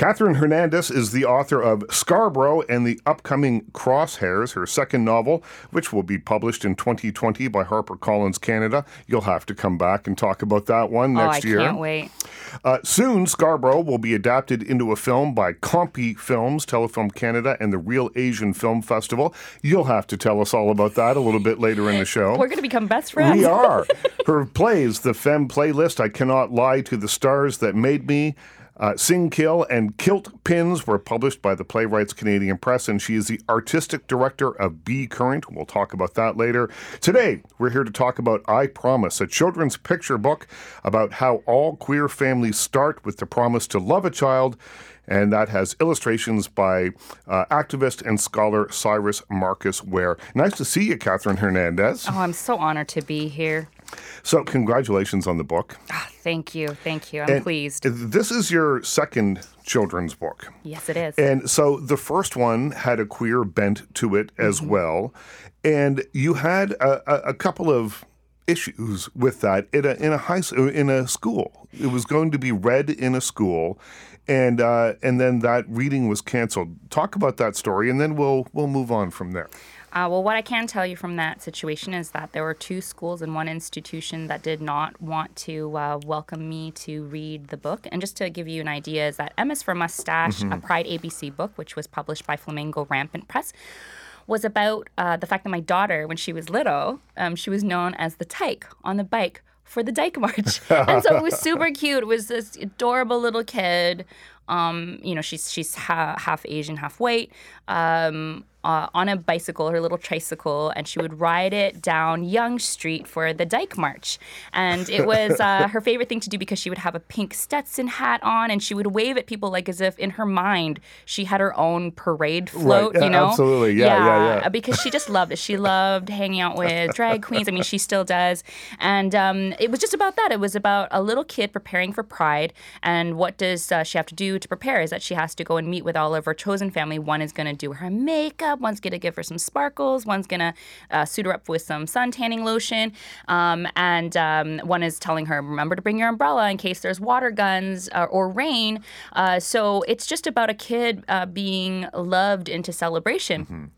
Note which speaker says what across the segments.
Speaker 1: Catherine Hernandez is the author of Scarborough and the upcoming Crosshairs, her second novel, which will be published in 2020 by HarperCollins Canada. You'll have to come back and talk about that one
Speaker 2: Oh,
Speaker 1: next
Speaker 2: I
Speaker 1: year.
Speaker 2: I can't wait.
Speaker 1: Uh, soon, Scarborough will be adapted into a film by Compy Films, Telefilm Canada, and the Reel Asian Film Festival. You'll have to tell us all about that a little bit later in the show.
Speaker 2: We're going to become best friends.
Speaker 1: We are. Her plays, The Femme Playlist, I Cannot Lie to the Stars That Made Me, uh, Singkil, and Kilt Pins were published by the Playwrights Canadian Press, and she is the artistic director of b current. We'll talk about that later. Today, we're here to talk about I Promise, a children's picture book about how all queer families start with the promise to love a child and that has illustrations by uh, activist and scholar Cyrus Marcus Ware. Nice to see you, Catherine Hernandez.
Speaker 2: Oh, I'm so honored to be here.
Speaker 1: So, congratulations on the book.
Speaker 2: Ah, thank you. Thank you. I'm
Speaker 1: And
Speaker 2: pleased.
Speaker 1: This is your second children's book.
Speaker 2: yes, it is.
Speaker 1: And so the first one had a queer bent to it as
Speaker 2: Mm-hmm.
Speaker 1: well. And you had a, a, a couple of issues with that in a, in a high in a school. It was going to be read in a school, and uh, and then that reading was canceled. Talk about that story, and then we'll we'll move on from there.
Speaker 2: Uh, well, what I can tell you from that situation is that there were two schools and one institution that did not want to uh, welcome me to read the book. And just to give you an idea, is that M Is for Mustache, a Pride ABC book, which was published by Flamingo Rampant Press, was about uh, the fact that my daughter, when she was little, um, she was known as the tyke on the bike for the Dyke March. and so it was super cute. It was this adorable little kid. Um, you know, she's she's ha- half Asian, half white. Um, uh, on a bicycle, her little tricycle, and she would ride it down Yonge Street for the Dyke March. And it was uh, her favorite thing to do because she would have a pink Stetson hat on, and she would wave at people like as if in her mind she had her own parade float.
Speaker 1: yeah,
Speaker 2: you know,
Speaker 1: absolutely. Yeah, yeah, yeah.
Speaker 2: because she just loved it. She loved hanging out with drag queens. I mean, she still does. And um, it was just about that. It was about a little kid preparing for Pride. And what does uh, she have to do to prepare? Is that she has to go and meet with all of her chosen family. One is going to do her makeup. One's going to give her some sparkles. One's going to uh, suit her up with some sun tanning lotion. Um, and um, one is telling her, remember to bring your umbrella in case there's water guns uh, or rain. Uh, so it's just about a kid uh, being loved into celebration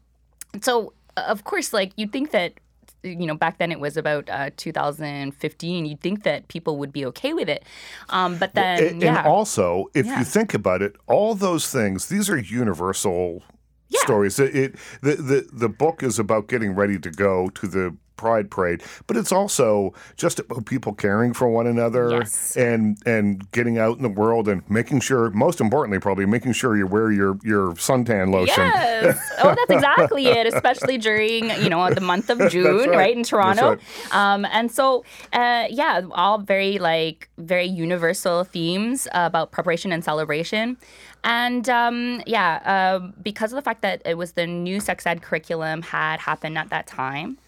Speaker 2: so uh, of course like you'd think that you know back then it was about uh, 2015 you'd think that people would be okay with it um, but then
Speaker 1: And,
Speaker 2: yeah
Speaker 1: and also, if
Speaker 2: Yeah.
Speaker 1: you think about it, all those things, these are universal
Speaker 2: Yeah.
Speaker 1: stories. It, it the, the the book is about getting ready to go to the Pride Parade, but it's also just about people caring for one another
Speaker 2: Yes.
Speaker 1: and and getting out in the world and making sure, most importantly, probably making sure you wear your your suntan lotion.
Speaker 2: Yes. Oh, that's exactly it. Especially during you know the month of June,
Speaker 1: right.
Speaker 2: right. in Toronto.
Speaker 1: right.
Speaker 2: Um, and so uh, yeah, all very like very universal themes about preparation and celebration. And um, yeah, uh, because of the fact that it was the new sex ed curriculum had happened at that time.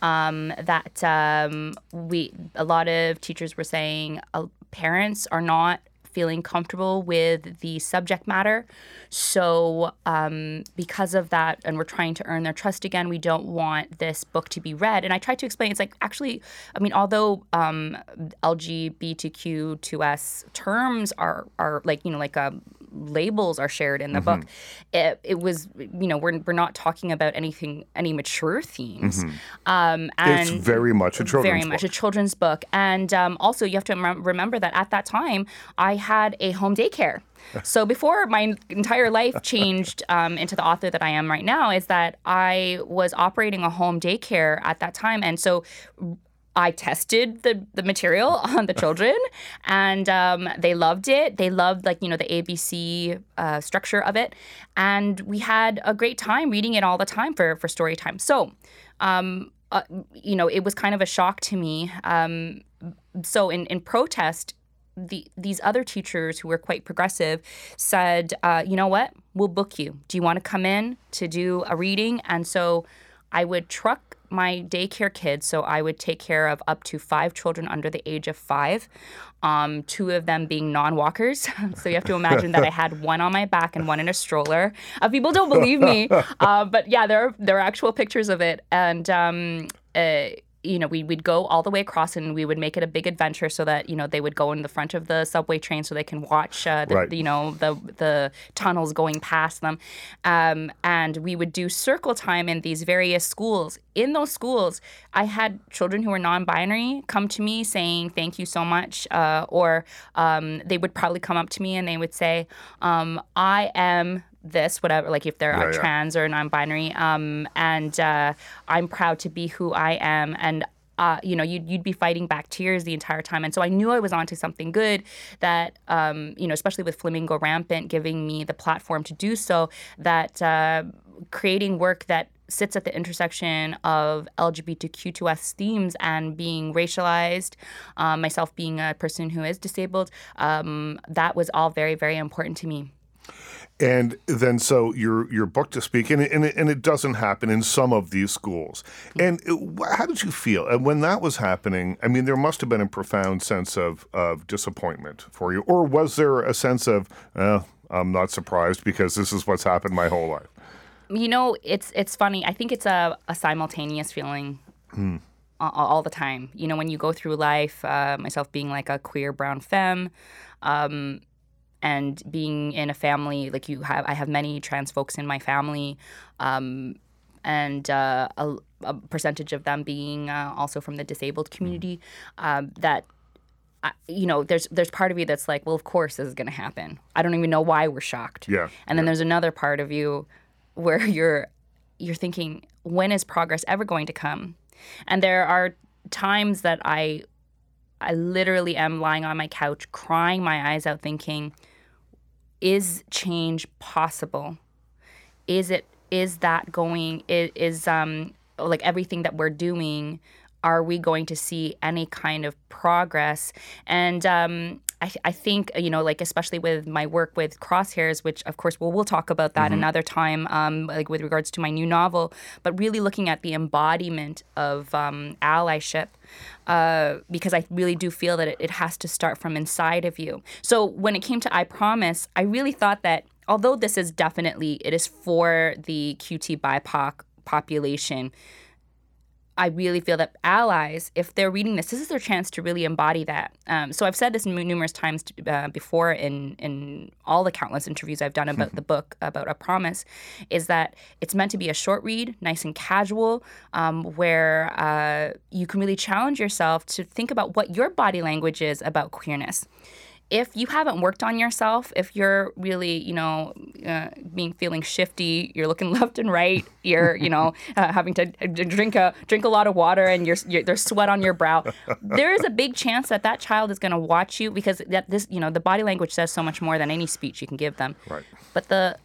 Speaker 2: Um, that um, we a lot of teachers were saying uh, parents are not feeling comfortable with the subject matter. So, um, because of that, and we're trying to earn their trust again, we don't want this book to be read. And I tried to explain it's like actually, I mean, although um, LGBTQ2S terms are, are like, you know, like a labels are shared in the book. It, it was, you know, we're, we're not talking about anything, any mature themes. Um, and
Speaker 1: It's very much a children's
Speaker 2: very much
Speaker 1: book.
Speaker 2: a children's book. And um, also, you have to rem- remember that at that time, I had a home daycare. So before my entire life changed um, into the author that I am right now, is that I was operating a home daycare at that time, and so. I tested the, the material on the children, and um, they loved it. They loved like you know the ABC uh, structure of it, and we had a great time reading it all the time for for story time. So, um, uh, you know, it was kind of a shock to me. Um, so in in protest, the these other teachers who were quite progressive said, uh, you know what, we'll book you. Do you want to come in to do a reading? And so I would truck my daycare kids, so I would take care of up to five children under the age of five, um, two of them being non walkers. so you have to imagine that I had one on my back and one in a stroller. Uh, people don't believe me, uh, but yeah, there are, there are actual pictures of it. And um, uh, you know, we, we'd go all the way across and we would make it a big adventure so that, you know, they would go in the front of the subway train so they can watch, uh, the,
Speaker 1: Right.
Speaker 2: you know, the, the tunnels going past them. Um, and we would do circle time in these various schools. In those schools, I had children who were non binary come to me saying, thank you so much. Uh, or um, they would probably come up to me and they would say, um, I am this, whatever, like if they're
Speaker 1: Yeah, yeah.
Speaker 2: trans or non-binary, um, and uh, I'm proud to be who I am, and uh, you know, you'd, you'd be fighting back tears the entire time, and so I knew I was onto something good. That um, you know, especially with Flamingo Rampant giving me the platform to do so, that uh, creating work that sits at the intersection of LGBTQ2S themes and being racialized, um, myself being a person who is disabled, um, that was all very, very important to me.
Speaker 1: And then, so you're you're booked to speak, and it, and it, and it doesn't happen in some of these schools. And it, how did you feel And when that was happening? I mean, there must have been a profound sense of of disappointment for you, or was there a sense of, uh, I'm not surprised because this is what's happened my whole life?
Speaker 2: you know it's it's funny i think it's a, a simultaneous feeling a- a- all the time you know when you go through life uh, myself being like a queer brown femme um, and being in a family like you have i have many trans folks in my family um, and uh, a, a percentage of them being uh, also from the disabled community um, that I- you know, there's there's part of you that's like, well, of course this is going to happen. I don't even know why we're shocked.
Speaker 1: Yeah,
Speaker 2: And then there's another part of you where you're you're thinking, when is progress ever going to come? And there are times that I I literally am lying on my couch crying my eyes out thinking, is change possible? Is it is that going is, is um like everything that we're doing are we going to see any kind of progress and um I, I think you know like especially with my work with crosshairs which of course we'll, we'll talk about that another time um, like with regards to my new novel but really looking at the embodiment of um, allyship uh, because I really do feel that it, it has to start from inside of you. So when it came to I Promise, I really thought that although this is definitely it is for the QT BIPOC population, I really feel that allies, if they're reading this, this is their chance to really embody that. Um, so I've said this nu- numerous times uh, before in in all the countless interviews I've done about the book about a promise, is that it's meant to be a short read, nice and casual, um, where uh, you can really challenge yourself to think about what your body language is about queerness if you haven't worked on yourself, if you're really, you know, uh, being feeling shifty, you're looking left and right, you're, you know, uh, having to uh, drink a drink a lot of water, and you're, you're there's sweat on your brow, there is a big chance that that child is going to watch you because that this, you know, the body language says so much more than any speech you can give them.
Speaker 1: Right.
Speaker 2: But the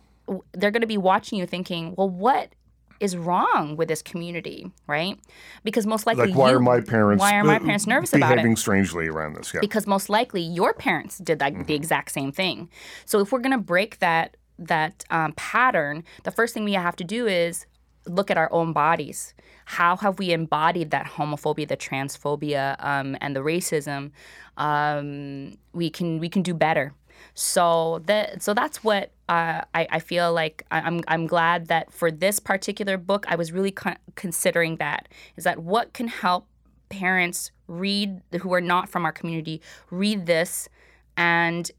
Speaker 2: they're going to be watching you, thinking, well, what is wrong with this community, right? Because most likely,
Speaker 1: Like, why
Speaker 2: you-
Speaker 1: are my parents?
Speaker 2: why are my
Speaker 1: uh,
Speaker 2: parents nervous about it?
Speaker 1: behaving strangely around this? Yeah.
Speaker 2: because most likely your parents did that, the exact same thing. So if we're gonna break that that um, pattern, the first thing we have to do is look at our own bodies. How have we embodied that homophobia, the transphobia, um, and the racism? Um, we can we can do better. So that so that's what uh, I, I feel like I'm I'm glad that for this particular book I was really con- considering that is that what can help parents read who are not from our community read this and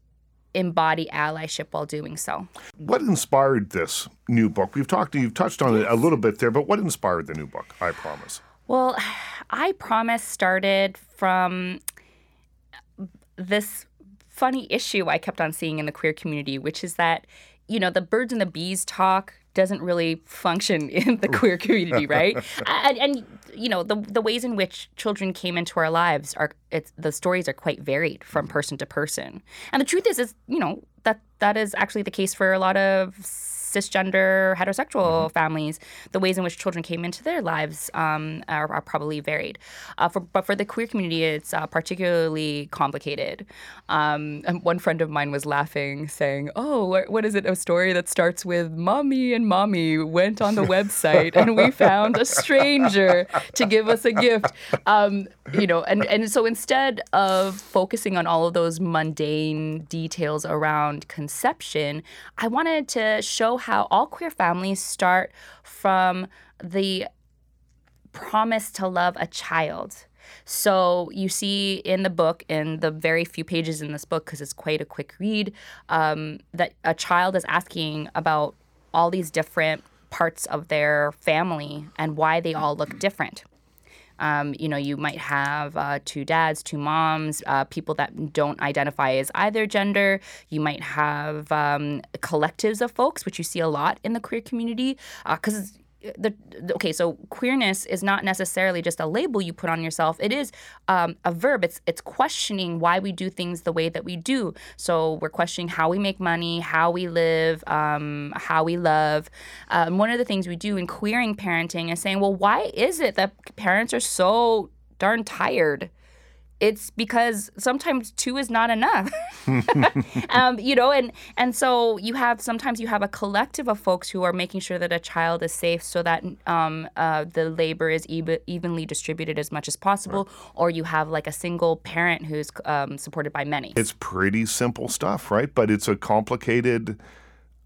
Speaker 2: embody allyship while doing so.
Speaker 1: What inspired this new book? We've talked, you've touched on it a little bit there, but what inspired the new book? I promise.
Speaker 2: Well, I promise started from this funny issue I kept on seeing in the queer community, which is that, you know, the birds and the bees talk doesn't really function in the queer community, right? and, and you know, the the ways in which children came into our lives are it's the stories are quite varied from mm-hmm. person to person. And the truth is is, you know, that that is actually the case for a lot of cisgender heterosexual families, the ways in which children came into their lives um, are, are probably varied. Uh, for, but for the queer community, it's uh, particularly complicated. Um, one friend of mine was laughing, saying, "Oh, what, what is it? A story that starts with mommy and mommy went on the website and we found a stranger to give us a gift." Um, you know, and and so instead of focusing on all of those mundane details around conception, I wanted to show how all queer families start from the promise to love a child. So you see in the book, in the very few pages in this book, because it's quite a quick read, um, that a child is asking about all these different parts of their family and why they all look different. Um, you know, you might have uh, two dads, two moms, uh, people that don't identify as either gender. You might have um, collectives of folks, which you see a lot in the queer community, because uh, the, okay so queerness is not necessarily just a label you put on yourself. It is um, a verb. It's it's questioning why we do things the way that we do. So we're questioning how we make money how we live um, how we love. Um, one of the things we do in queering parenting is saying well why is it that parents are so darn tired it's because sometimes two is not enough. Um, you know and and so you have sometimes you have a collective of folks who are making sure that a child is safe so that um, uh, the labor is even, evenly distributed as much as possible right. or you have like a single parent who's um, supported by many.
Speaker 1: It's pretty simple stuff right? But it's a complicated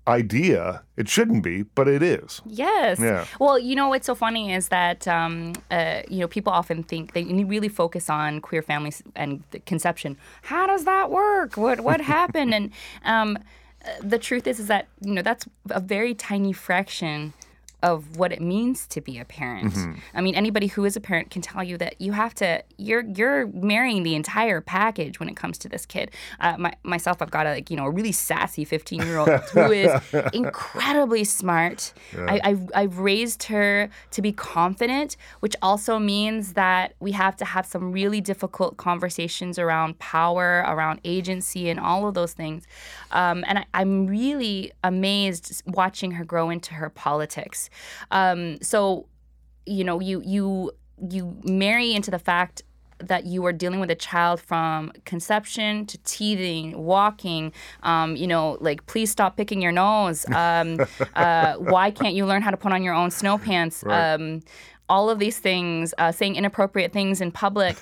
Speaker 1: idea. It shouldn't be, but it is.
Speaker 2: Yes. Yeah. Well, you know what's so funny is that um, uh, you know people often think they really focus on queer families and conception. How does that work? What what happened? and um, uh, the truth is, is that you know that's a very tiny fraction of what it means to be a parent. Mm-hmm. I mean, anybody who is a parent can tell you that you have to you're you're marrying the entire package when it comes to this kid. Uh, my, myself, I've got a like you know a really sassy 15 year old who is incredibly smart. Yeah. I, I've, I've raised her to be confident, which also means that we have to have some really difficult conversations around power, around agency, and all of those things. Um, and I, I'm really amazed watching her grow into her politics. Um, so, you know, you you you marry into the fact that you are dealing with a child from conception to teething, walking, um, you know, like, please stop picking your nose. Um, uh, why can't you learn how to put on your own snow pants? Right. Um, all of these things, uh, saying inappropriate things in public.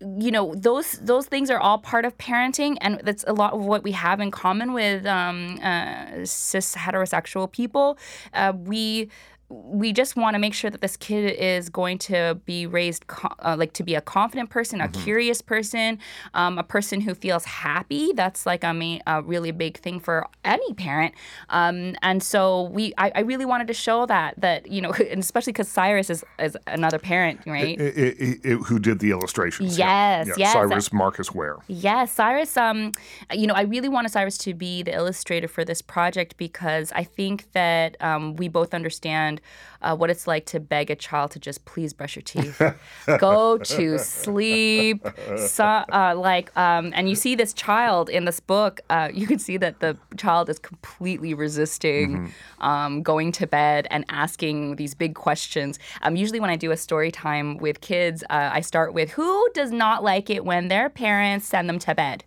Speaker 2: You know, those those things are all part of parenting, and that's a lot of what we have in common with um, uh, cis heterosexual people. Uh, we we just want to make sure that this kid is going to be raised co- uh, like to be a confident person, a mm-hmm. curious person, um, a person who feels happy. That's like a, main, a really big thing for any parent. Um, and so we, I, I, really wanted to show that that you know, and especially because Cyrus is, is another parent, right? It,
Speaker 1: it, it, who did the illustrations?
Speaker 2: Yes,
Speaker 1: yeah.
Speaker 2: yes.
Speaker 1: Cyrus Marcus Ware.
Speaker 2: Yes, Cyrus. Um, you know, I really wanted Cyrus to be the illustrator for this project because I think that um, we both understand uh, what it's like to beg a child to just please brush your teeth, go to sleep. So, uh, like, um, and you see this child in this book. Uh, you can see that the child is completely resisting mm-hmm. um, going to bed and asking these big questions. Um, usually, when I do a story time with kids, uh, I start with who does not like it when their parents send them to bed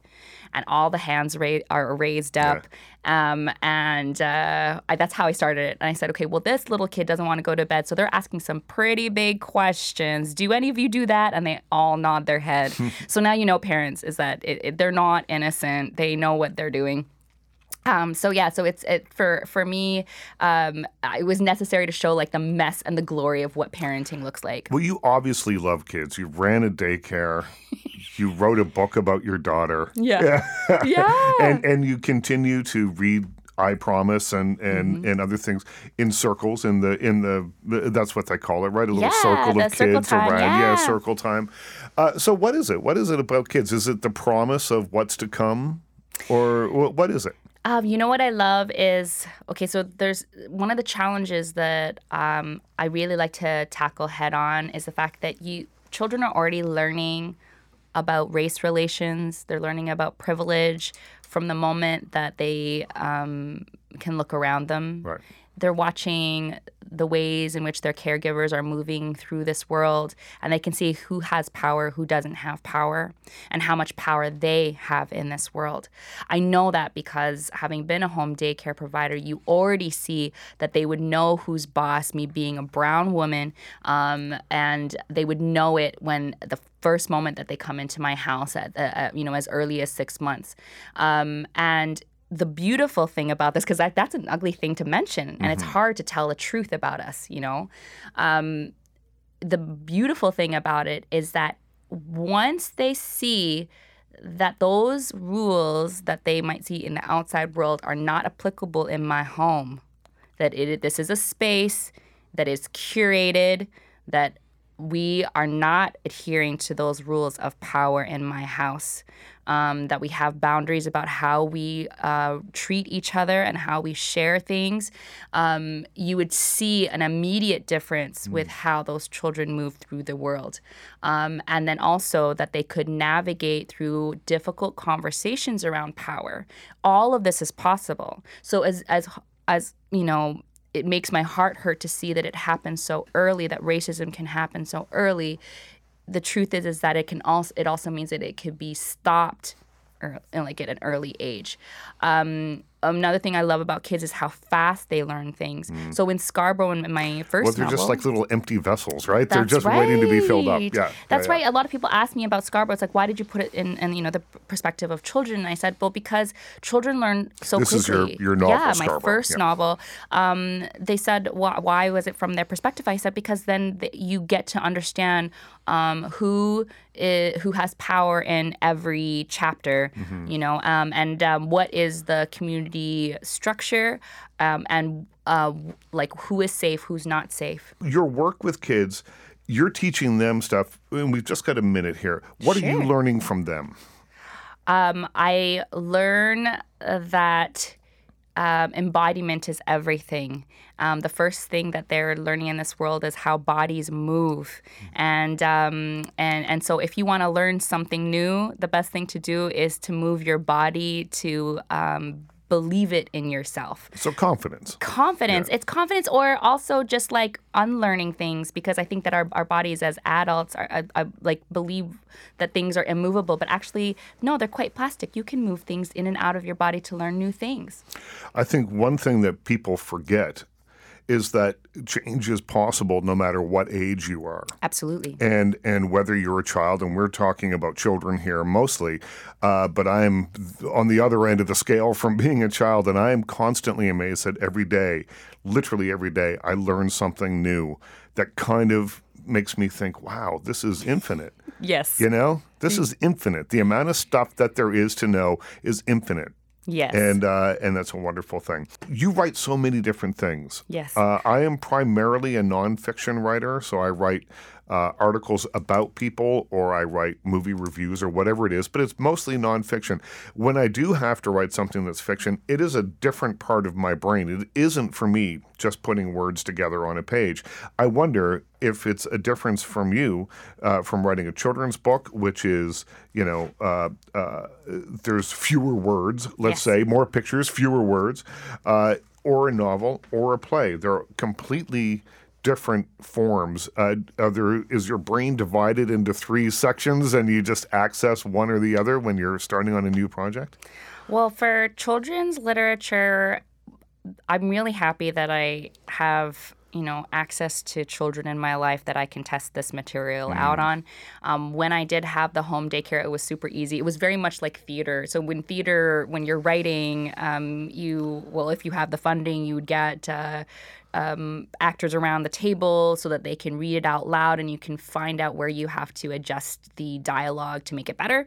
Speaker 2: and all the hands ra- are raised up. Yeah. Um, and uh, I, that's how I started it. And I said, okay, well, this little kid doesn't want to go to bed, so they're asking some pretty big questions. Do any of you do that? And they all nod their head. so now you know, parents, is that it, it, they're not innocent. They know what they're doing. Um, so yeah, so it's it for for me. Um, it was necessary to show like the mess and the glory of what parenting looks like.
Speaker 1: Well, you obviously love kids. You ran a daycare. you wrote a book about your daughter.
Speaker 2: Yeah, yeah, yeah.
Speaker 1: and and you continue to read I promise and and mm-hmm. and other things in circles in the in the, that's what they call it right a little
Speaker 2: yeah,
Speaker 1: circle of
Speaker 2: circle
Speaker 1: kids
Speaker 2: time,
Speaker 1: around
Speaker 2: yeah.
Speaker 1: yeah circle time. Uh, so what is it? What is it about kids? Is it the promise of what's to come, or what is it?
Speaker 2: Um, you know what I love is okay. So there's one of the challenges that um, I really like to tackle head on is the fact that you children are already learning about race relations. They're learning about privilege from the moment that they um, can look around them.
Speaker 1: Right.
Speaker 2: They're watching the ways in which their caregivers are moving through this world and they can see who has power, who doesn't have power, and how much power they have in this world. I know that because having been a home daycare provider, you already see that they would know who's boss, me being a brown woman, um, and they would know it when the first moment that they come into my house at, uh, you know as early as six months um, and the beautiful thing about this, because that, that's an ugly thing to mention, and mm-hmm. it's hard to tell the truth about us, you know. Um, the beautiful thing about it is that once they see that those rules that they might see in the outside world are not applicable in my home, that it this is a space that is curated, that we are not adhering to those rules of power in my house. Um, that we have boundaries about how we uh, treat each other and how we share things, um, you would see an immediate difference with how those children move through the world. Um, and then also that they could navigate through difficult conversations around power. All of this is possible. So, as, as, as you know, it makes my heart hurt to see that it happens so early that racism can happen so early. The truth is is that it can also it also means that it could be stopped or like at an early age. Um, another thing I love about kids is how fast they learn things. Mm. So in Scarborough, in my first
Speaker 1: well, they're
Speaker 2: novel,
Speaker 1: just like little empty vessels, right?
Speaker 2: That's
Speaker 1: they're just
Speaker 2: right.
Speaker 1: waiting to be filled up. Yeah,
Speaker 2: that's
Speaker 1: yeah,
Speaker 2: right.
Speaker 1: yeah.
Speaker 2: A lot of people ask me about Scarborough. It's like, why did you put it in, in you know, the perspective of children? And I said, well, because children learn so
Speaker 1: this
Speaker 2: quickly.
Speaker 1: is your, your novel,
Speaker 2: Yeah,
Speaker 1: Scarborough.
Speaker 2: my first
Speaker 1: yeah.
Speaker 2: novel. Um, they said, why, why was it from their perspective? I said, because then th- you get to understand um, who who has power in every chapter,
Speaker 1: Mm-hmm.
Speaker 2: you know, um, and um, what is the community structure, um, and uh, like who is safe, who's not safe.
Speaker 1: Your work with kids, you're teaching them stuff, and we've just got a minute here. What are you learning from them?
Speaker 2: um, I learn that um, embodiment is everything. Um, the first thing that they're learning in this world is how bodies move, and um, and and so if you want to learn something new, the best thing to do is to move your body to um, believe it in yourself.
Speaker 1: So confidence.
Speaker 2: confidence. It's confidence or also just like unlearning things because i think that our, our bodies as adults are, are, are like believe that things are immovable but actually no they're quite plastic. You can move things in and out of your body to learn new things.
Speaker 1: I think one thing that people forget is that change is possible no matter what age you are.
Speaker 2: absolutely
Speaker 1: and and whether you're a child, and we're talking about children here mostly, uh, but I'm on the other end of the scale from being a child, and I am constantly amazed that every day, literally every day, I learn something new that kind of makes me think, wow, this is infinite.
Speaker 2: yes
Speaker 1: You know, this is infinite. The amount of stuff that there is to know is infinite.
Speaker 2: Yes
Speaker 1: And uh, and that's a wonderful thing. You write so many different things.
Speaker 2: Yes.
Speaker 1: Uh, I am primarily a nonfiction writer, so I write uh, articles about people or I write movie reviews or whatever it is, but it's mostly nonfiction. When I do have to write something that's fiction, it is a different part of my brain. It isn't for me just putting words together on a page. I wonder if it's a difference from you uh, from writing a children's book, which is, you know, uh, uh, there's fewer words, let's
Speaker 2: Yes.
Speaker 1: say, more pictures, fewer words, uh, or a novel or a play. They're completely different forms. Uh, there, is your brain divided into three sections and you just access one or the other when you're starting on a new project?
Speaker 2: Well, for children's literature, I'm really happy that I have you know access to children in my life that I can test this material out on. Um, when I did have the home daycare, it was super easy. It was very much like theater. So when theater, when you're writing, um, you well, if you have the funding, you would get. Uh, um, actors around the table so that they can read it out loud and you can find out where you have to adjust the dialogue to make it better.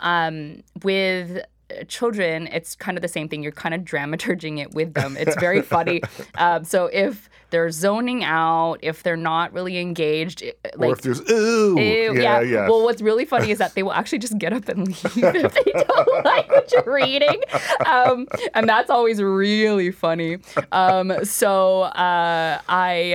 Speaker 2: Um, with children, it's kind of the same thing. You're kind of dramaturging it with them. It's very funny. Um, so if they're zoning out, if they're not really engaged, it-
Speaker 1: or
Speaker 2: like
Speaker 1: if there's, ooh,
Speaker 2: Ew,
Speaker 1: yeah, yeah.
Speaker 2: Well, what's really funny is that they will actually just get up and leave if they don't like what you're reading, um, and that's always really funny. Um, so uh, I.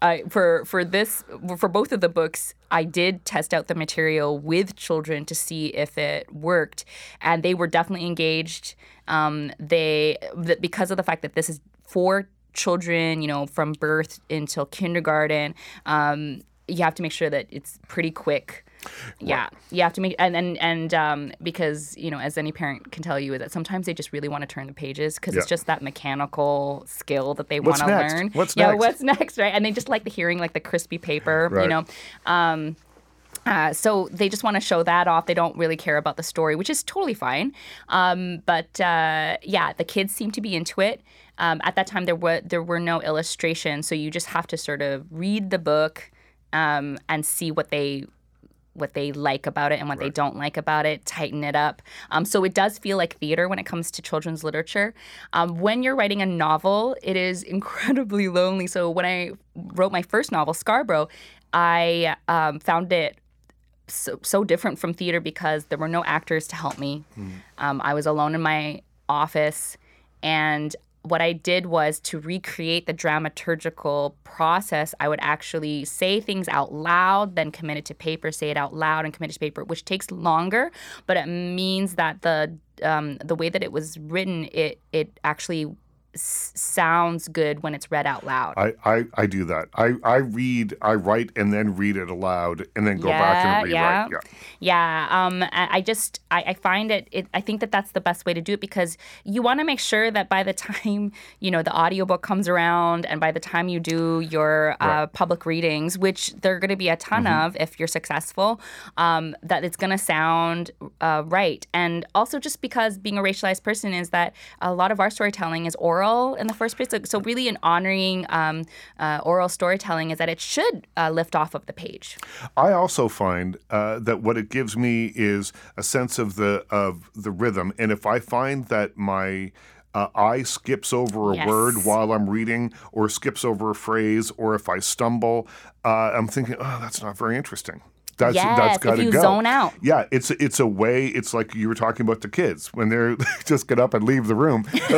Speaker 2: I, for for this for both of the books, I did test out the material with children to see if it worked, and they were definitely engaged. Um, they th- because of the fact that this is for children, you know, from birth until kindergarten. Um, you have to make sure that it's pretty quick. Yeah, you have to make and and and um, because you know, as any parent can tell you, is that sometimes they just really want to turn the pages because it's just that mechanical skill that they want to learn.
Speaker 1: What's
Speaker 2: yeah,
Speaker 1: next?
Speaker 2: what's next, right? And they just like the hearing, like the crispy paper,
Speaker 1: Right.
Speaker 2: you know. Um, uh, so they just want to show that off. They don't really care about the story, which is totally fine. Um, but uh, yeah, the kids seem to be into it. Um, at that time, there were there were no illustrations, so you just have to sort of read the book um, and see what they what they like about it and what they don't like about it, tighten it up. Um, so it does feel like theater when it comes to children's literature. Um, when you're writing a novel, it is incredibly lonely. So when I wrote my first novel, Scarborough, I um, found it so, so different from theater because there were no actors to help me. Um, I was alone in my office, and what I did was to recreate the dramaturgical process. I would actually say things out loud, then commit it to paper, say it out loud, and commit it to paper, which takes longer, but it means that the um, the way that it was written, it it actually s- sounds good when it's read out loud.
Speaker 1: I, I, I do that. I, I read, I write, and then read it aloud, and then go back and
Speaker 2: Yeah,
Speaker 1: rewrite.
Speaker 2: yeah. Yeah, um, I I just I, I find it, it. I think that that's the best way to do it because you want to make sure that by the time you know the audiobook comes around and by the time you do your uh,
Speaker 1: Right.
Speaker 2: public readings, which there are going to be a ton
Speaker 1: Mm-hmm.
Speaker 2: of if you're successful, um, that it's going to sound uh, right. And also just because being a racialized person is that a lot of our storytelling is oral in the first place. So, so really, in honoring um, uh, oral storytelling is that it should uh, lift off of the page.
Speaker 1: I also find uh, that what it gives me is a sense of the of the rhythm, and if I find that my uh, eye skips over a
Speaker 2: Yes.
Speaker 1: word while I'm reading, or skips over a phrase, or if I stumble, uh, I'm thinking, "Oh, that's not very interesting." That's
Speaker 2: Yes,
Speaker 1: that's
Speaker 2: if
Speaker 1: got to
Speaker 2: you
Speaker 1: go.
Speaker 2: zone out.
Speaker 1: Yeah, it's it's a way. It's like you were talking about the kids when they're just get up and leave the room.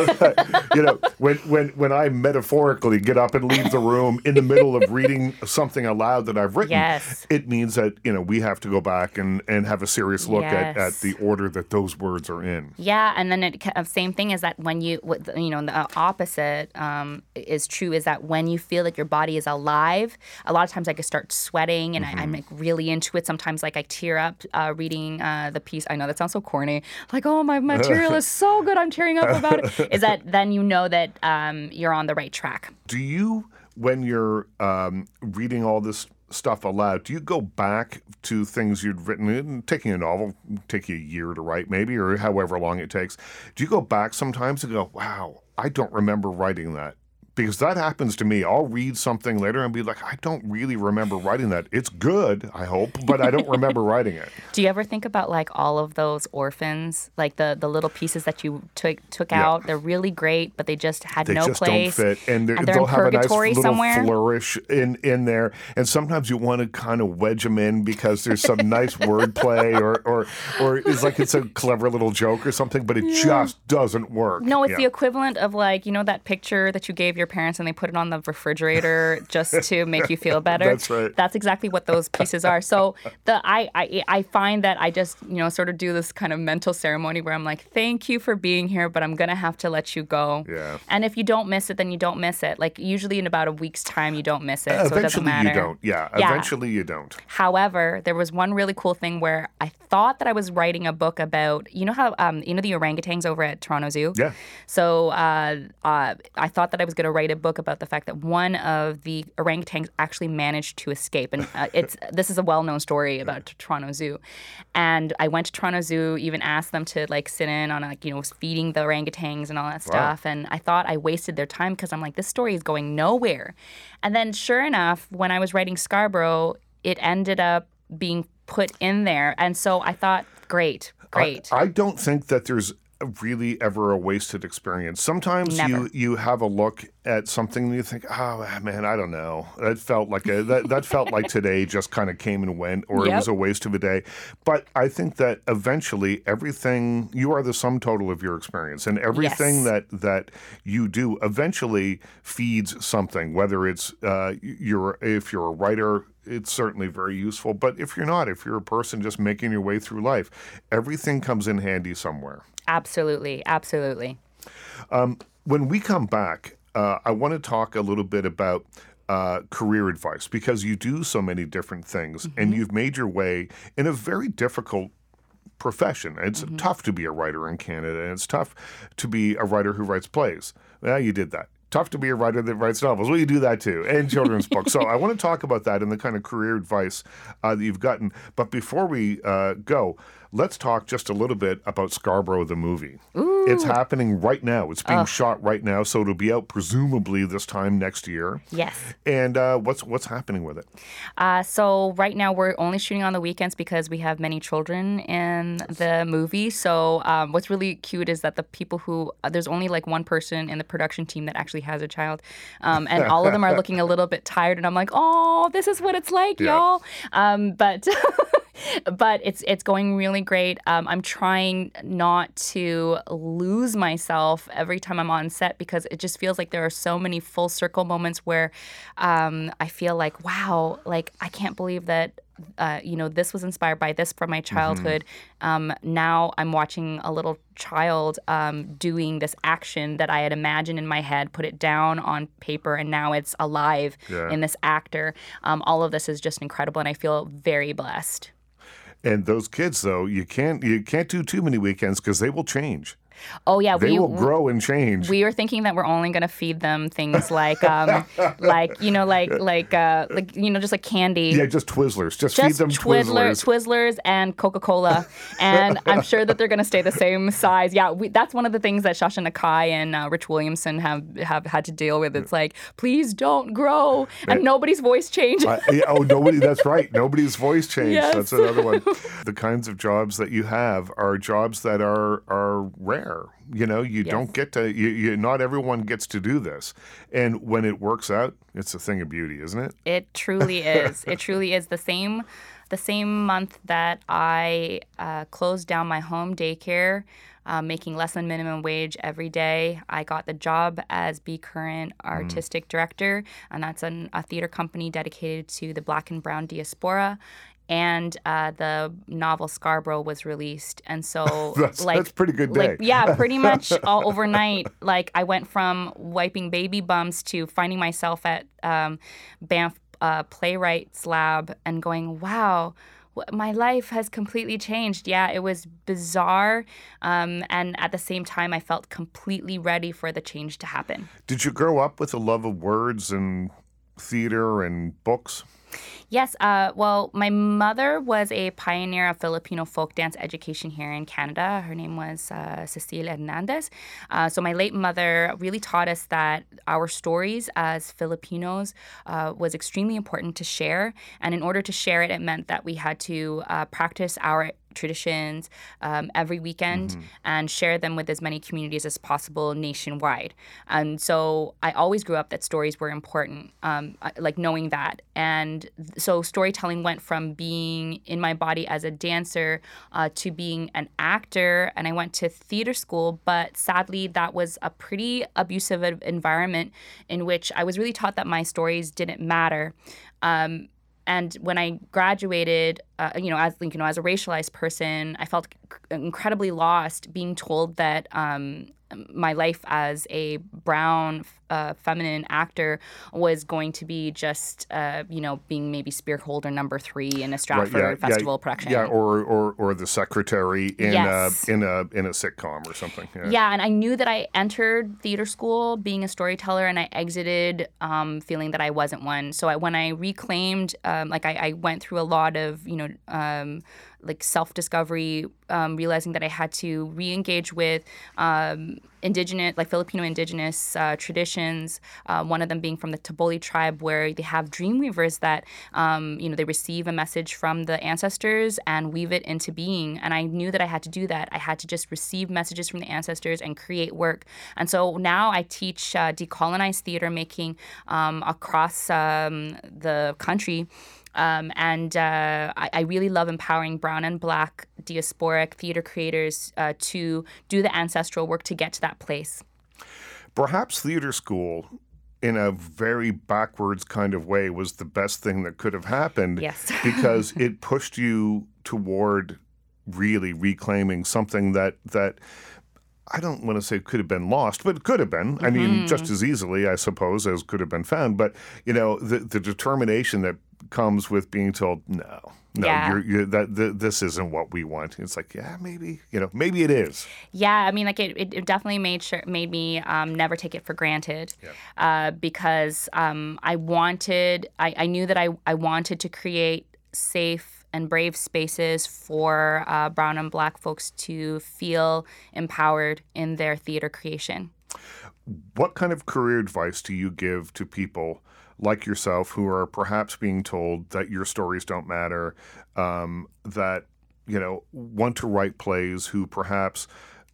Speaker 1: you know, when when when I metaphorically get up and leave the room in the middle of reading something aloud that I've written,
Speaker 2: Yes.
Speaker 1: it means that you know we have to go back and and have a serious look at, at the order that those words are in.
Speaker 2: Yeah, and then it same thing is that when you you know the opposite um, is true is that when you feel that your body is alive, a lot of times I could start sweating and I, I'm like really into it. Sometimes like I tear up uh, reading uh, the piece. I know that sounds so corny. Like oh my material is so good, I'm tearing up about it. Is that then you know that um, you're on the right track.
Speaker 1: Do you, when you're um, reading all this stuff aloud, do you go back to things you'd written? In, taking a novel take you a year to write, maybe, or however long it takes. Do you go back sometimes and go, "Wow, I don't remember writing that." Because that happens to me. I'll read something later and be like, I don't really remember writing that. It's good, I hope, but I don't remember writing it.
Speaker 2: Do you ever think about like all of those orphans, like the the little pieces that you took took
Speaker 1: Yeah.
Speaker 2: out? They're really great, but they just had
Speaker 1: They
Speaker 2: no
Speaker 1: just
Speaker 2: place.
Speaker 1: don't fit, and, they're,
Speaker 2: and
Speaker 1: they'll have a nice little
Speaker 2: somewhere.
Speaker 1: flourish in in there. And sometimes you want to kind of wedge them in because there's some nice wordplay, or or or it's like it's a clever little joke or something, but it just doesn't work.
Speaker 2: No, it's
Speaker 1: Yeah.
Speaker 2: the equivalent of like you know that picture that you gave your parents and they put it on the refrigerator just to make you feel better.
Speaker 1: That's right.
Speaker 2: That's exactly what those pieces are. So the I, I I find that I just you know sort of do this kind of mental ceremony where I'm like, thank you for being here, but I'm gonna have to let you go.
Speaker 1: Yeah.
Speaker 2: And if you don't miss it, then you don't miss it. Like usually in about a week's time, you don't miss it, so it doesn't
Speaker 1: Eventually,
Speaker 2: matter.
Speaker 1: you don't. Yeah,
Speaker 2: Yeah.
Speaker 1: eventually you don't.
Speaker 2: However, there was one really cool thing where I thought that I was writing a book about, you know how, um, you know the orangutans over at Toronto Zoo?
Speaker 1: Yeah.
Speaker 2: So uh, uh, I thought that I was going to write a book about the fact that one of the orangutans actually managed to escape, and uh, it's this is a well-known story about t- Toronto Zoo. And I went to Toronto Zoo, even asked them to like sit in on like you know feeding the orangutans and all that stuff. And I thought I wasted their time because I'm like this story is going nowhere. And then sure enough, when I was writing Scarborough, it ended up being put in there, and so I thought, great, great.
Speaker 1: I, I don't think that there's really ever a wasted experience. Sometimes
Speaker 2: Never.
Speaker 1: you you have a look at something and you think, oh man, I don't know. That felt like a that, that felt like today just kind of came and went, or it was a waste of a day. But I think that eventually everything you are the sum total of your experience, and everything
Speaker 2: Yes.
Speaker 1: that that you do eventually feeds something. Whether it's uh, you're if you're a writer it's certainly very useful. But if you're not, if you're a person just making your way through life, everything comes in handy somewhere.
Speaker 2: Absolutely, absolutely.
Speaker 1: When we come back, uh, I want to talk a little bit about uh, career advice because you do so many different things and you've made your way in a very difficult profession. It's tough to be a writer in Canada and it's tough to be a writer who writes plays. Well, you did that. Tough to be a writer that writes novels. Well, you do that too, and children's books. So I want to talk about that and the kind of career advice uh, that you've gotten. But before we uh, go, let's talk just a little bit about Scarborough the movie. It's happening right now. It's being shot right now, so it'll be out presumably this time next year.
Speaker 2: Yes.
Speaker 1: And uh, what's what's happening with it?
Speaker 2: Uh, so right now we're only shooting on the weekends because we have many children in the movie. So um, what's really cute is that the people who uh, there's only like one person in the production team that actually has a child, um, and all of them are looking a little bit tired. And I'm like, oh, this is what it's like,
Speaker 1: Yeah.
Speaker 2: y'all. Um, but. but it's it's going really great. Um, I'm trying not to lose myself every time I'm on set because it just feels like there are so many full circle moments where um, I feel like wow, like I can't believe that. Uh, you know, this was inspired by this from my childhood. Um, now I'm watching a little child um, doing this action that I had imagined in my head, put it down on paper, and now it's alive
Speaker 1: Yeah.
Speaker 2: in this actor. Um, all of this is just incredible, and I feel very blessed.
Speaker 1: And those kids, though, you can't you can't do too many weekends because they will change.
Speaker 2: Oh yeah,
Speaker 1: They
Speaker 2: we
Speaker 1: will grow and change.
Speaker 2: we were thinking that we're only going to feed them things like um, like you know like like uh, like you know just like candy.
Speaker 1: yeah, just Twizzlers. Just, feed them
Speaker 2: Twizzler,
Speaker 1: Twizzlers.
Speaker 2: Twizzlers and Coca Cola, and I'm sure that they're going to stay the same size. Yeah, we, that's one of the things that Shasha Nakhai and uh, Rich Williamson have have had to deal with. It's like, please don't grow, and nobody's voice changes.
Speaker 1: Uh, yeah, oh, nobody. That's right. Nobody's voice changed.
Speaker 2: Yes.
Speaker 1: That's another one. The kinds of jobs that you have are jobs that are are rare. You know, you don't get to. You, you, not everyone gets to do this, and when it works out, it's a thing of beauty, isn't it?
Speaker 2: It truly is. It truly is the same. The same month that I uh, closed down my home daycare, uh, making less than minimum wage every day, I got the job as b current artistic director, and that's an, a theater company dedicated to the Black and Brown diaspora. And uh, the novel Scarborough was released, and so
Speaker 1: That's-
Speaker 2: like
Speaker 1: that's pretty good
Speaker 2: like yeah, pretty much all overnight. Like I went from wiping baby bums to finding myself at um, Banff uh, Playwrights Lab and going, wow. My life has completely changed. Yeah, it was bizarre. Um, and at the same time, I felt completely ready for the change to happen.
Speaker 1: Did you grow up with a love of words and theater and books?
Speaker 2: Yes. Uh, well, my mother was a pioneer of Filipino folk dance education here in Canada. Her name was uh, Cecile Hernandez. Uh, so my late mother really taught us that our stories as Filipinos uh, was extremely important to share, and in order to share it, it meant that we had to uh, practice our traditions um, every weekend and share them with as many communities as possible nationwide. And so I always grew up that stories were important, um, like knowing that. And so storytelling went from being in my body as a dancer uh, to being an actor. And I went to theater school, but sadly, that was a pretty abusive environment in which I was really taught that my stories didn't matter. Um, and when I graduated, uh, you know, as you know, as a racialized person, I felt c- incredibly lost, being told that um, my life as a brown, uh, feminine actor was going to be just, uh, you know, being maybe spear holder number three in a Stratford Festival production.
Speaker 1: Yeah, or, or or the secretary in
Speaker 2: Yes.
Speaker 1: a in a in a sitcom or something. Yeah.
Speaker 2: Yeah, and I knew that I entered theater school being a storyteller, and I exited um, feeling that I wasn't one. So I, when I reclaimed, um, like I, I went through a lot of, you know, um, like self discovery, um, realizing that I had to re engage with um, indigenous, like Filipino indigenous uh, traditions. Uh, one of them being from the T'boli tribe, where they have dream weavers that, um, you know, they receive a message from the ancestors and weave it into being. And I knew that I had to do that. I had to just receive messages from the ancestors and create work. And so now I teach uh, decolonized theater making um, across um, the country. Um, and uh, I, I really love empowering brown and black diasporic theater creators uh, to do the ancestral work to get to that place.
Speaker 1: Perhaps theater school, in a very backwards kind of way, was the best thing that could have happened.
Speaker 2: Yes.
Speaker 1: because it pushed you toward really reclaiming something that that I don't want to say could have been lost, but it could have been. I
Speaker 2: Mm-hmm.
Speaker 1: mean, just as easily, I suppose, as could have been found. But you know, the the determination that comes with being told no. No,
Speaker 2: Yeah.
Speaker 1: you're, you're, that th- this isn't what we want. It's like, yeah, maybe you know, maybe it is.
Speaker 2: Yeah, I mean, like it, it it definitely made sure made me um, never take it for granted, uh, because um, I wanted, I, I knew that I I wanted to create safe and brave spaces for uh, brown and black folks to feel empowered in their theater creation.
Speaker 1: What kind of career advice do you give to people like yourself who are perhaps being told that your stories don't matter, um, that you know want to write plays, who perhaps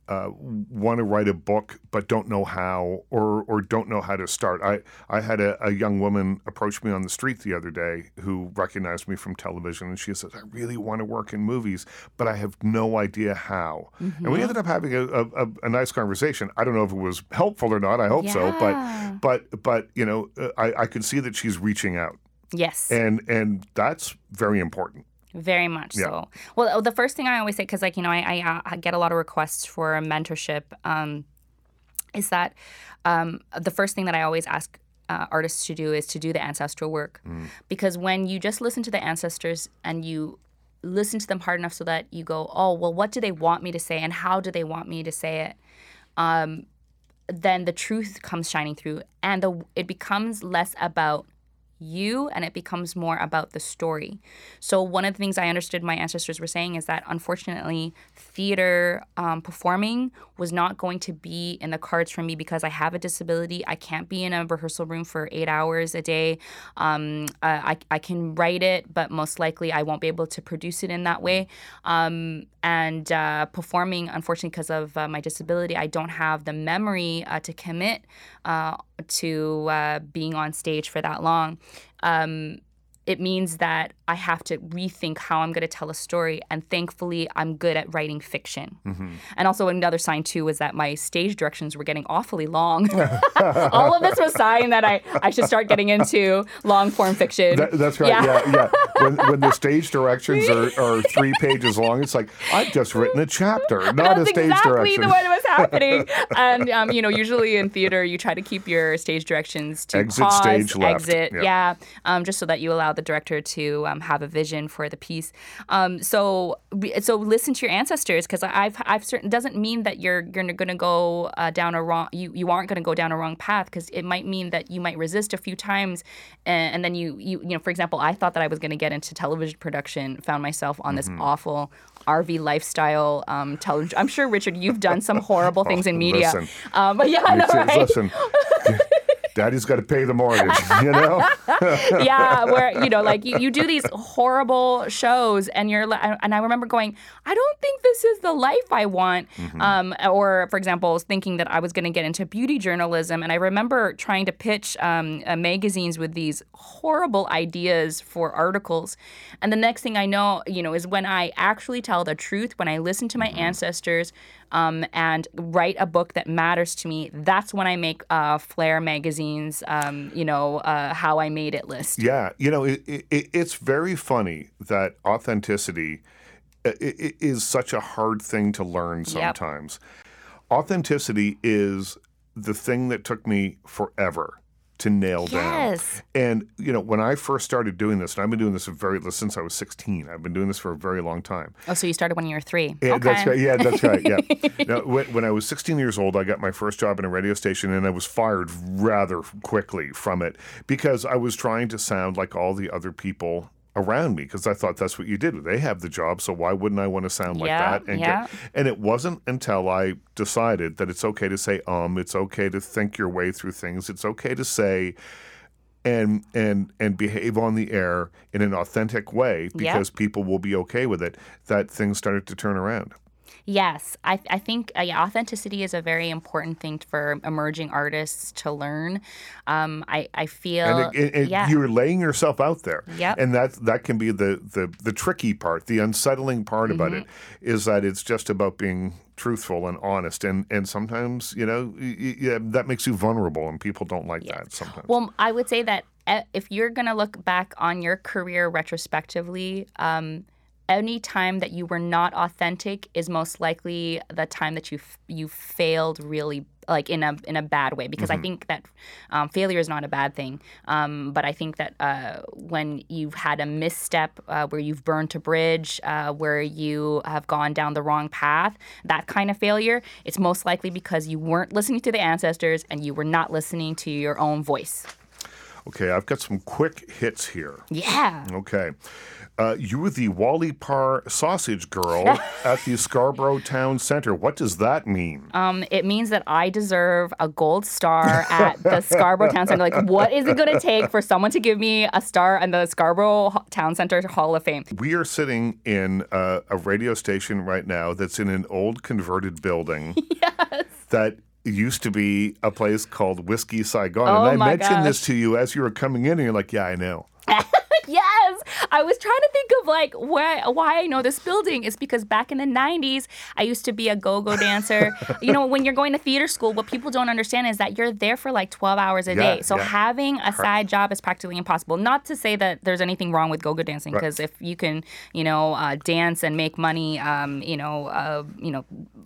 Speaker 1: uh, want to write a book but don't know how or or don't know how to start. I I had a, a, young woman approach me on the street the other day who recognized me from television and she says, "I really want to work in movies, but I have no idea how." Mm-hmm. And we ended up having a, a, a, nice conversation. I don't know if it was helpful or not. I hope yeah. so, but but but you know, uh, I, I could see that she's reaching out.
Speaker 2: Yes,
Speaker 1: and and that's very important.
Speaker 2: Very much yeah. so. Well, the first thing I always say, because like you know, I, I, I, get a lot of requests for mentorship, um, is that um, the first thing that I always ask uh, artists to do is to do the ancestral work, mm. because when you just listen to the ancestors and you listen to them hard enough so that you go, oh well, what do they want me to say, and how do they want me to say it? Um, then the truth comes shining through, and the it becomes less about you and it becomes more about the story. So, one of the things I understood my ancestors were saying is that unfortunately, theater um, performing was not going to be in the cards for me because I have a disability. I can't be in a rehearsal room for eight hours a day. Um, I, I can write it, but most likely I won't be able to produce it in that way. Um, and uh, performing, unfortunately, because of uh, my disability, I don't have the memory uh, to commit uh, to uh, being on stage for that long. Um, it means that I have to rethink how I'm going to tell a story. And thankfully, I'm good at writing fiction. Mm-hmm. And also, another sign too was that my stage directions were getting awfully long. All of this was sign that I, I should start getting into long form fiction.
Speaker 1: That, that's right. Yeah, yeah. yeah. When, when, the stage directions are, are, three pages long, it's like I've just written a chapter, not
Speaker 2: that's
Speaker 1: a stage
Speaker 2: exactly
Speaker 1: direction.
Speaker 2: the way it was happening. and um, you know, usually in theater, you try to keep your stage directions to
Speaker 1: exit
Speaker 2: pause,
Speaker 1: stage left.
Speaker 2: exit, yep. yeah, um, just so that you allow the director to um, have a vision for the piece. Um, so so listen to your ancestors because I've I've certain doesn't mean that you're you're going to go uh, down a wrong you you aren't going to go down a wrong path because it might mean that you might resist a few times and, and, then you you you know for example I thought that I was going to get into television production found myself on mm-hmm. this awful RV lifestyle um, television. I'm sure Richard, you've done some horrible things in media.
Speaker 1: Listen,
Speaker 2: um, but yeah, know, right?
Speaker 1: listen. daddy's got to pay the mortgage, you know?
Speaker 2: yeah, where, you know, like you, you do these horrible shows and you're, and I remember going, I don't think this is the life I want. Mm-hmm. Um, or, for example, thinking that I was going to get into beauty journalism. And I remember trying to pitch um, uh, magazines with these horrible ideas for articles. And the next thing I know, you know, is when I actually tell the truth, when I listen to my mm-hmm. ancestors, um, and write a book that matters to me, that's when I make uh, Flare magazine's, um, you know, uh, how I made it list.
Speaker 1: Yeah, you know, it, it, it's very funny that authenticity uh, is such a hard thing to learn sometimes. Yep. Authenticity is the thing that took me forever to nail
Speaker 2: yes.
Speaker 1: down. And you know, when I first started doing this, and I've been doing this very since I was 16. I've been doing this for a very long time.
Speaker 2: Oh, so you started when you were three?
Speaker 1: Yeah,
Speaker 2: okay.
Speaker 1: that's right. Yeah, that's right. Yeah. now, when, when, I was 16 years old, I got my first job in a radio station, and I was fired rather quickly from it because I was trying to sound like all the other people around me because I thought that's what you did. They have the job, so why wouldn't I want to sound like
Speaker 2: yeah,
Speaker 1: that? And
Speaker 2: yeah.
Speaker 1: Get, and it wasn't until I decided that it's okay to say um, it's okay to think your way through things, it's okay to say and and and behave on the air in an authentic way because yep. people will be okay with it. That things started to turn around.
Speaker 2: Yes, I, I think uh, yeah, authenticity is a very important thing for emerging artists to learn. Um, I, I feel
Speaker 1: and, it, it,
Speaker 2: yeah.
Speaker 1: you're laying yourself out there,
Speaker 2: yep.
Speaker 1: and that that can be the the the tricky part, the unsettling part mm-hmm. about it is that it's just about being truthful and honest and and sometimes you know yeah, that makes you vulnerable and people don't like that sometimes
Speaker 2: well i would say that eh, if you're going to look back on your career retrospectively um, any time that you were not authentic is most likely the time that you you failed really like in a in a bad way because mm-hmm. I think that um, failure is not a bad thing um, but I think that uh, when you've had a misstep uh, where you've burned a bridge uh, where you have gone down the wrong path that kind of failure it's most likely because you weren't listening to the ancestors and you were not listening to your own voice
Speaker 1: Okay, I've got some quick hits here.
Speaker 2: Yeah.
Speaker 1: Okay. Uh, you were the Wally Parr sausage girl at the Scarborough Town Centre. What does that mean?
Speaker 2: Um, it means that I deserve a gold star at the Scarborough Town Center. Like, what is it going to take for someone to give me a star in the Scarborough Town Center Hall of Fame?
Speaker 1: We are sitting in uh, a radio station right now that's in an old converted building yes. that used to be a place called Whiskey Saigon.
Speaker 2: Oh
Speaker 1: and I mentioned this to you as you were coming in, and you're like, yeah, I know.
Speaker 2: Yes, I was trying to think of like why why I know this building is because back in the '90s I used to be a go-go dancer. you know, when you're going to theater school, what people don't understand is that you're there for like 12 hours a
Speaker 1: Yeah,
Speaker 2: day. So
Speaker 1: yeah.
Speaker 2: having a side job is practically impossible. Not to say that there's anything wrong with go-go dancing,
Speaker 1: Right.
Speaker 2: because if you can, you know, uh, dance and make money, um, you know, uh, you know,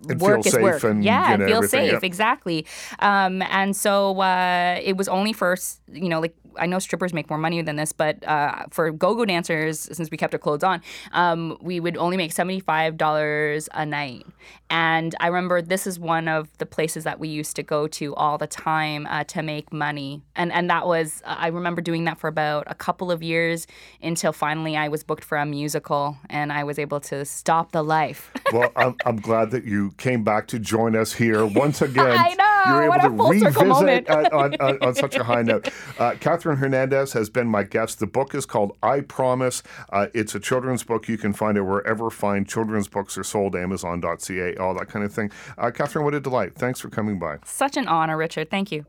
Speaker 1: And
Speaker 2: work is work.
Speaker 1: and,
Speaker 2: yeah,
Speaker 1: you know,
Speaker 2: feel safe
Speaker 1: yep.
Speaker 2: exactly. Um, and so uh, it was only for you know like I know strippers make more money than this, but uh, for go-go dancers, since we kept our clothes on, um, we would only make seventy-five dollars a night. And I remember this is one of the places that we used to go to all the time uh, to make money. And and that was I remember doing that for about a couple of years until finally I was booked for a musical and I was able to stop the life.
Speaker 1: Well, I'm, I'm glad that you came back to join us here once again.
Speaker 2: I know,
Speaker 1: You were able
Speaker 2: a
Speaker 1: to revisit
Speaker 2: moment.
Speaker 1: on, on, on, on such a high note. Uh, Catherine Hernandez has been my guest. The book is called I Promise. Uh, it's a children's book. You can find it wherever fine children's books are sold, Amazon.ca, all that kind of thing. Uh, Catherine, what a delight. Thanks for coming by.
Speaker 2: Such an honor, Richard. Thank you.